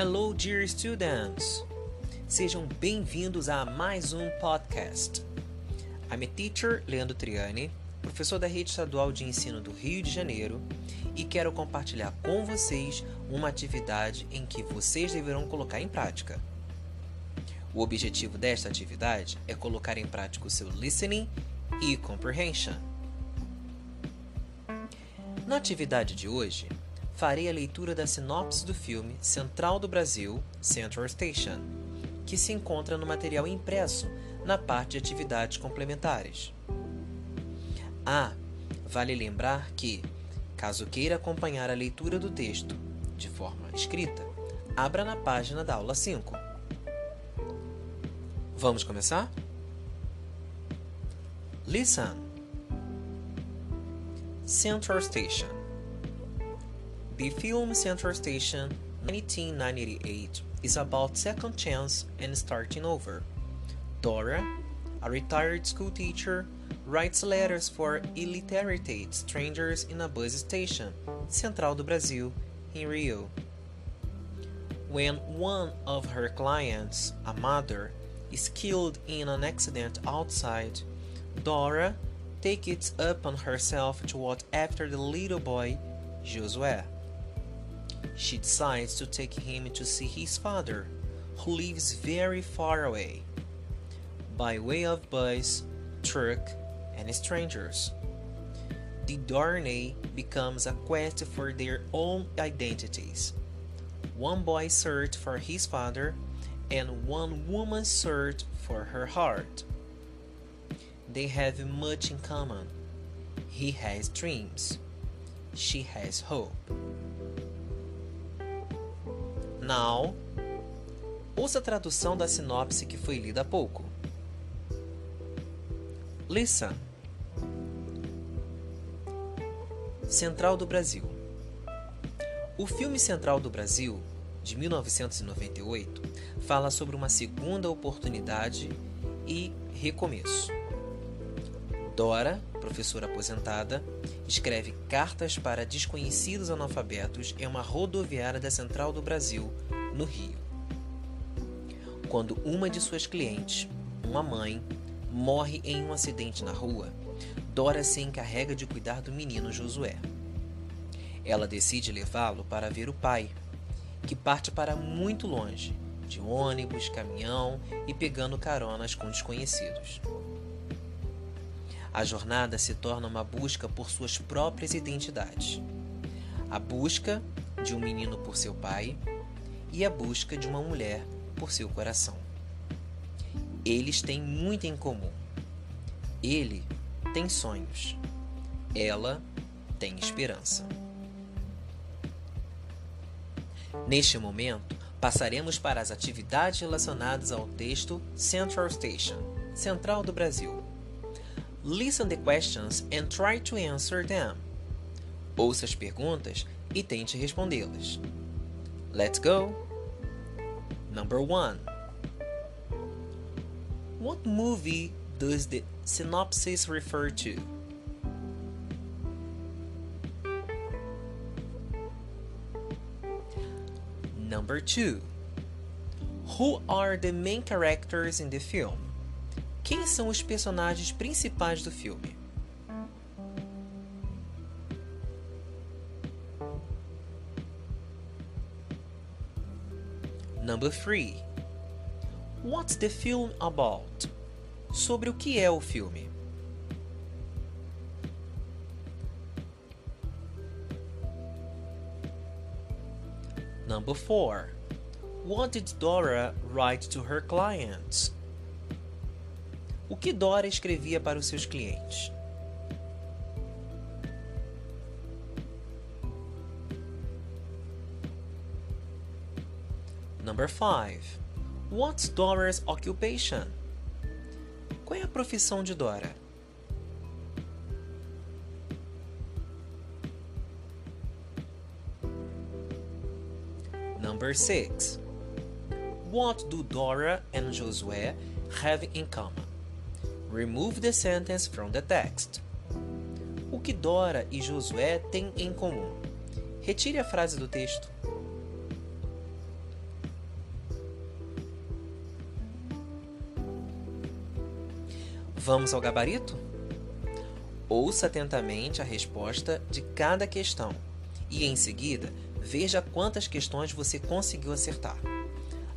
Hello, dear students! Sejam bem-vindos a mais um podcast. I'm a teacher, Leandro Triani, professor da Rede Estadual de Ensino do Rio de Janeiro, e quero compartilhar com vocês uma atividade em que vocês deverão colocar em prática. O objetivo desta atividade é colocar em prática o seu listening e comprehension. Na atividade de hoje, farei a leitura da sinopse do filme Central do Brasil, Central Station, que se encontra no material impresso na parte de atividades complementares. Ah, vale lembrar que, caso queira acompanhar a leitura do texto de forma escrita, abra na página da aula 5. Vamos começar? Listen. Central Station The film Central Station 1998 is about second chance and starting over. Dora, a retired school teacher, writes letters for illiterate strangers in a bus station, Central do Brasil, in Rio. When one of her clients, a mother, is killed in an accident outside, Dora takes it upon herself to watch after the little boy, Josué she decides to take him to see his father, who lives very far away, by way of bus, truck, and strangers. The journey becomes a quest for their own identities. One boy searches for his father, and one woman searches for her heart. They have much in common. He has dreams. She has hope. Now. Ouça a tradução da sinopse que foi lida há pouco. Listen. Central do Brasil. O filme Central do Brasil, de 1998, fala sobre uma segunda oportunidade e recomeço. Dora, professora aposentada, escreve cartas para desconhecidos analfabetos em uma rodoviária da Central do Brasil, no Rio. Quando uma de suas clientes, uma mãe, morre em um acidente na rua, Dora se encarrega de cuidar do menino Josué. Ela decide levá-lo para ver o pai, que parte para muito longe, de ônibus, caminhão e pegando caronas com desconhecidos. A jornada se torna uma busca por suas próprias identidades. A busca de um menino por seu pai e a busca de uma mulher por seu coração. Eles têm muito em comum. Ele tem sonhos. Ela tem esperança. Neste momento, passaremos para as atividades relacionadas ao texto Central Station, Central do Brasil. Listen the questions and try to answer them. Ouça as perguntas e tente respondê-las. Let's go! Number 1 What movie does the synopsis refer to? Number 2 Who are the main characters in the film? Quem são os personagens principais do filme? Number 3. What's the film about? Sobre o que é o filme? Number 4. What did Dora write to her clients? O que Dora escrevia para os seus clientes? Number 5. What's Dora's occupation? Qual é a profissão de Dora? Number 6. What do Dora and Josué have in common? Remove the sentence from the text. O que Dora e Josué têm em comum? Retire a frase do texto. Vamos ao gabarito? Ouça atentamente a resposta de cada questão e, em seguida, veja quantas questões você conseguiu acertar.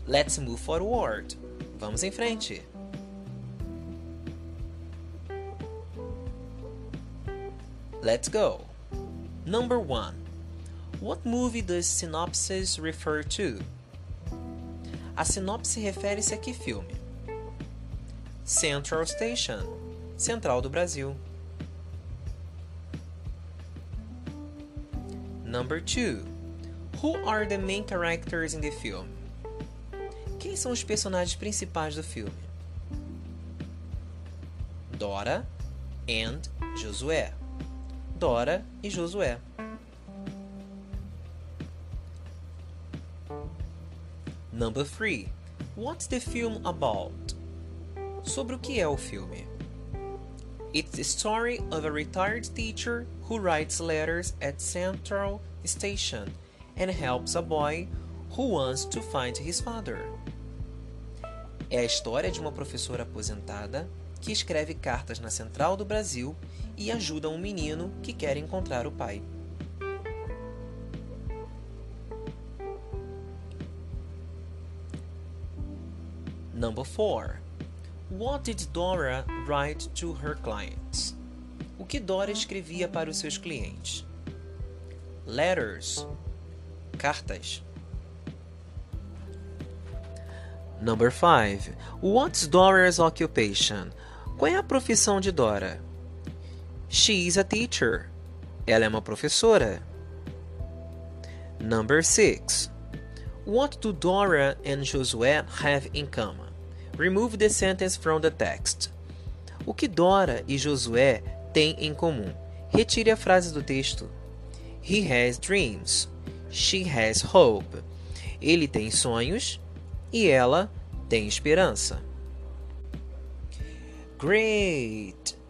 Let's move forward. Vamos em frente. Let's go. Number 1. What movie does synopsis refer to? A sinopse refere-se a que filme? Central Station, Central do Brasil. Number 2. Who are the main characters in the film? Quem são os personagens principais do filme? Dora and Josué. Dora e Josué. Number 3. What's the film about? Sobre o que é o filme? It's the story of a retired teacher who writes letters at Central Station and helps a boy who wants to find his father. É a história de uma professora aposentada que escreve cartas na Central do Brasil e ajuda um menino que quer encontrar o pai. Number 4. What did Dora write to her clients? O que Dora escrevia para os seus clientes? Letters. Cartas. Number 5. What's Dora's occupation? Qual é a profissão de Dora? She's a teacher. Ela é uma professora. Number 6. What do Dora and Josué have in common? Remove the sentence from the text. O que Dora e Josué têm em comum? Retire a frase do texto. He has dreams. She has hope. Ele tem sonhos e ela tem esperança. Great!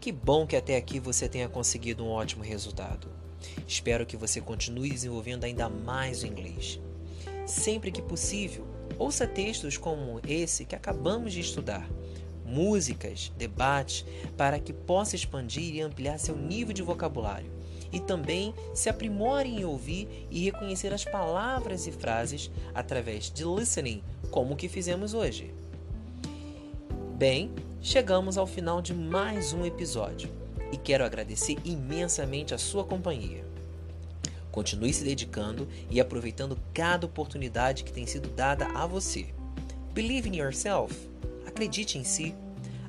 Que bom que até aqui você tenha conseguido um ótimo resultado. Espero que você continue desenvolvendo ainda mais o inglês. Sempre que possível, Ouça textos como esse que acabamos de estudar, músicas, debates, para que possa expandir e ampliar seu nível de vocabulário. E também se aprimore em ouvir e reconhecer as palavras e frases através de listening, como o que fizemos hoje. Bem, chegamos ao final de mais um episódio e quero agradecer imensamente a sua companhia. Continue se dedicando e aproveitando cada oportunidade que tem sido dada a você. Believe in yourself. Acredite em si.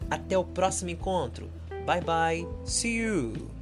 Até o próximo encontro. Bye bye. See you.